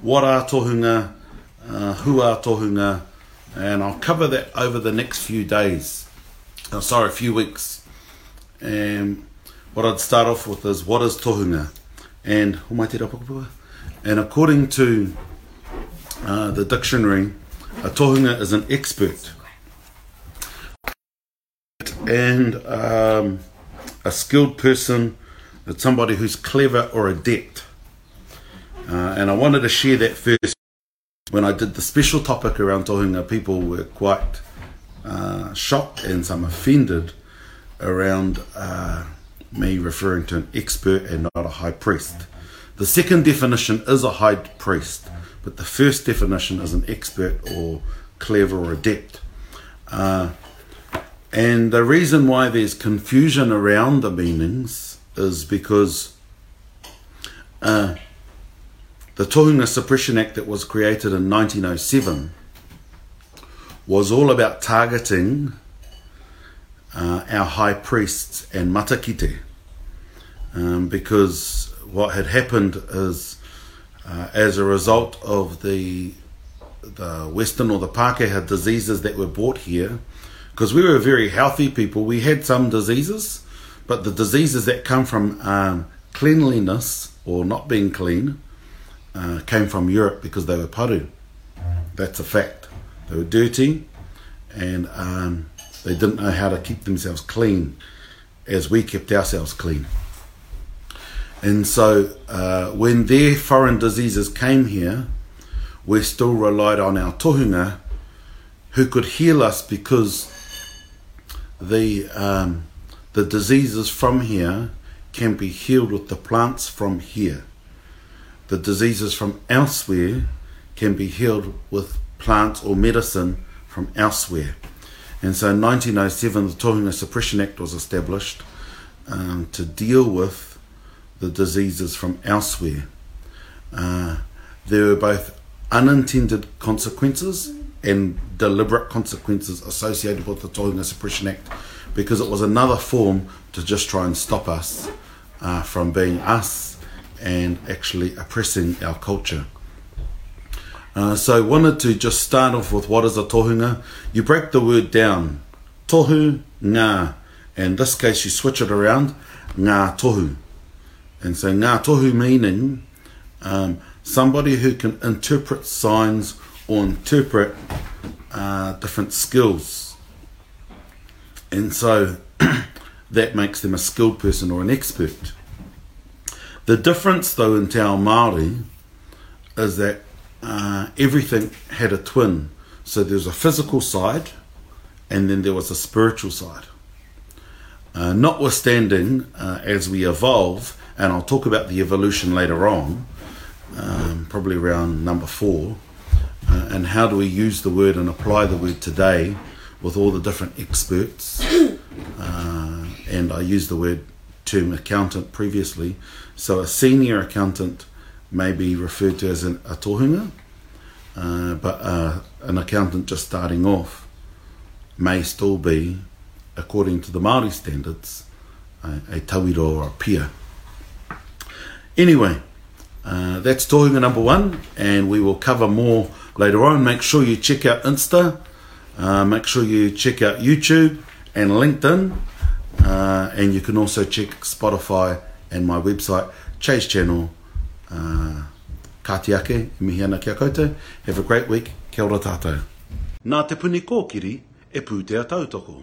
what are tohunga, uh, who are tohunga, and I'll cover that over the next few days. Oh, sorry, a few weeks. And what I'd start off with is what is tohunga? And, and according to Uh, the dictionary, a tohunga is an expert. And um, a skilled person, it's somebody who's clever or adept. Uh, and I wanted to share that first. When I did the special topic around tohunga, people were quite uh, shocked and some offended around uh, me referring to an expert and not a high priest. The second definition is a high priest. but the first definition is an expert or clever or adept. Uh, and the reason why there's confusion around the meanings is because uh, the Tohunga Suppression Act that was created in 1907 was all about targeting uh, our high priests and matakite. Um, because what had happened is Uh, as a result of the the Western or the Pākehā diseases that were brought here, because we were very healthy people, we had some diseases, but the diseases that come from um, cleanliness or not being clean uh, came from Europe because they were paru. That's a fact. They were dirty, and um, they didn't know how to keep themselves clean, as we kept ourselves clean. And so uh, when their foreign diseases came here, we still relied on our tohunga who could heal us because the, um, the diseases from here can be healed with the plants from here. The diseases from elsewhere can be healed with plants or medicine from elsewhere. And so in 1907, the Tohunga Suppression Act was established um, to deal with the diseases from elsewhere. Uh, there were both unintended consequences and deliberate consequences associated with the Tohunga Suppression Act because it was another form to just try and stop us uh, from being us and actually oppressing our culture. Uh, so I wanted to just start off with what is a tohunga. You break the word down, tohu, nga. In this case, you switch it around, nga tohu. And so ngatohu tohu meaning um, somebody who can interpret signs or interpret uh, different skills. And so that makes them a skilled person or an expert. The difference, though, in Te Ao Māori is that uh, everything had a twin. So there was a physical side and then there was a spiritual side. Uh, notwithstanding, uh, as we evolve, and I'll talk about the evolution later on, um, probably around number four, uh, and how do we use the word and apply the word today with all the different experts. Uh, and I use the word term accountant previously. So a senior accountant may be referred to as an, a tohunga, uh, but uh, an accountant just starting off may still be, according to the Māori standards, a, a tawiro or a peer. Anyway, uh, that's Tohunga number one, and we will cover more later on. Make sure you check out Insta, uh, make sure you check out YouTube and LinkedIn, uh, and you can also check Spotify and my website, Chase Channel. Uh, Katiake, e mihi ana kia koutou. Have a great week. Kia ora tātou. Nā Te Puni Kōkiri e pūtea tautoko.